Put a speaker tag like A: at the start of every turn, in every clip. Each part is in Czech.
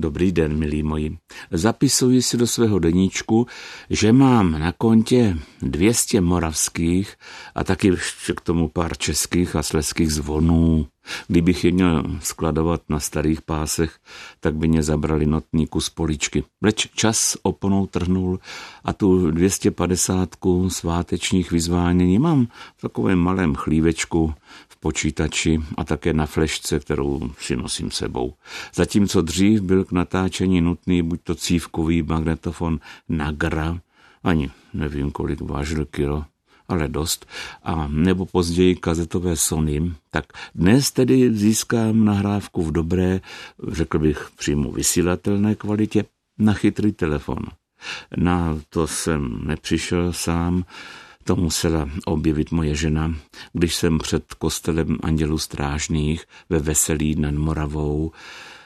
A: Dobrý den, milí moji. Zapisuji si do svého deníčku, že mám na kontě 200 moravských a taky ještě k tomu pár českých a sleských zvonů. Kdybych je měl skladovat na starých pásech, tak by mě zabrali notníku z poličky. Leč čas oponou trhnul a tu 250 svátečních vyzvánění mám v takovém malém chlívečku v počítači a také na flešce, kterou si nosím sebou. Zatímco dřív byl k natáčení nutný buď to cívkový magnetofon Nagra, ani nevím, kolik vážil kilo, ale dost, a nebo později kazetové Sony, tak dnes tedy získám nahrávku v dobré, řekl bych přímo vysílatelné kvalitě na chytrý telefon. Na to jsem nepřišel sám, to musela objevit moje žena, když jsem před kostelem Andělů strážných ve Veselí nad Moravou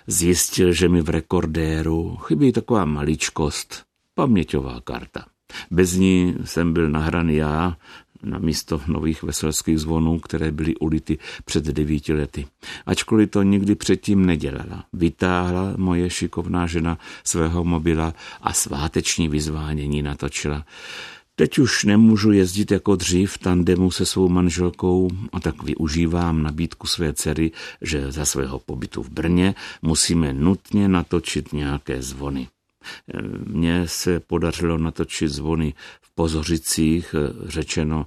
A: zjistil, že mi v rekordéru chybí taková maličkost, paměťová karta. Bez ní jsem byl nahraný já na místo nových veselských zvonů, které byly ulity před devíti lety. Ačkoliv to nikdy předtím nedělala. Vytáhla moje šikovná žena svého mobila a sváteční vyzvánění natočila. Teď už nemůžu jezdit jako dřív v tandemu se svou manželkou a tak využívám nabídku své dcery, že za svého pobytu v Brně musíme nutně natočit nějaké zvony. Mně se podařilo natočit zvony v Pozořicích, řečeno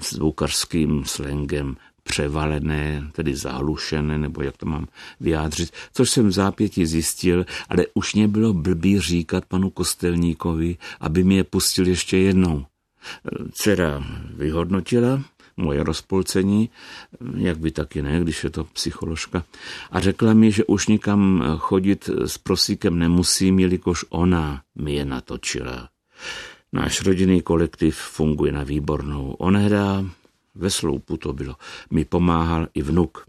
A: zvukarským slangem převalené, tedy zahlušené, nebo jak to mám vyjádřit, což jsem v zápěti zjistil, ale už mě bylo blbý říkat panu Kostelníkovi, aby mi je pustil ještě jednou. Dcera vyhodnotila moje rozpolcení, jak by taky ne, když je to psycholožka, a řekla mi, že už nikam chodit s prosíkem nemusím, jelikož ona mi je natočila. Náš rodinný kolektiv funguje na výbornou. Onehdá ve sloupu to bylo. Mi pomáhal i vnuk.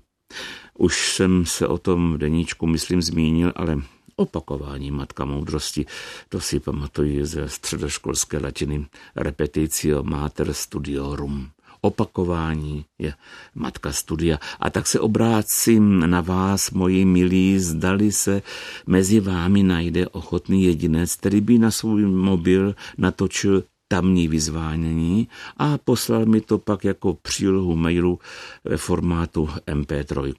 A: Už jsem se o tom v deníčku, myslím, zmínil, ale opakování matka moudrosti, to si pamatuji ze středoškolské latiny repetitio mater studiorum. Opakování je matka studia. A tak se obrácím na vás, moji milí, zdali se mezi vámi najde ochotný jedinec, který by na svůj mobil natočil tamní vyzvánění a poslal mi to pak jako přílohu mailu ve formátu MP3.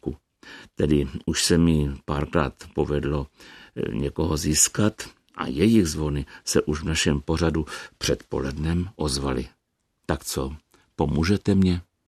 A: Tedy už se mi párkrát povedlo eh, někoho získat a jejich zvony se už v našem pořadu předpolednem ozvaly. Tak co, pomůžete mě?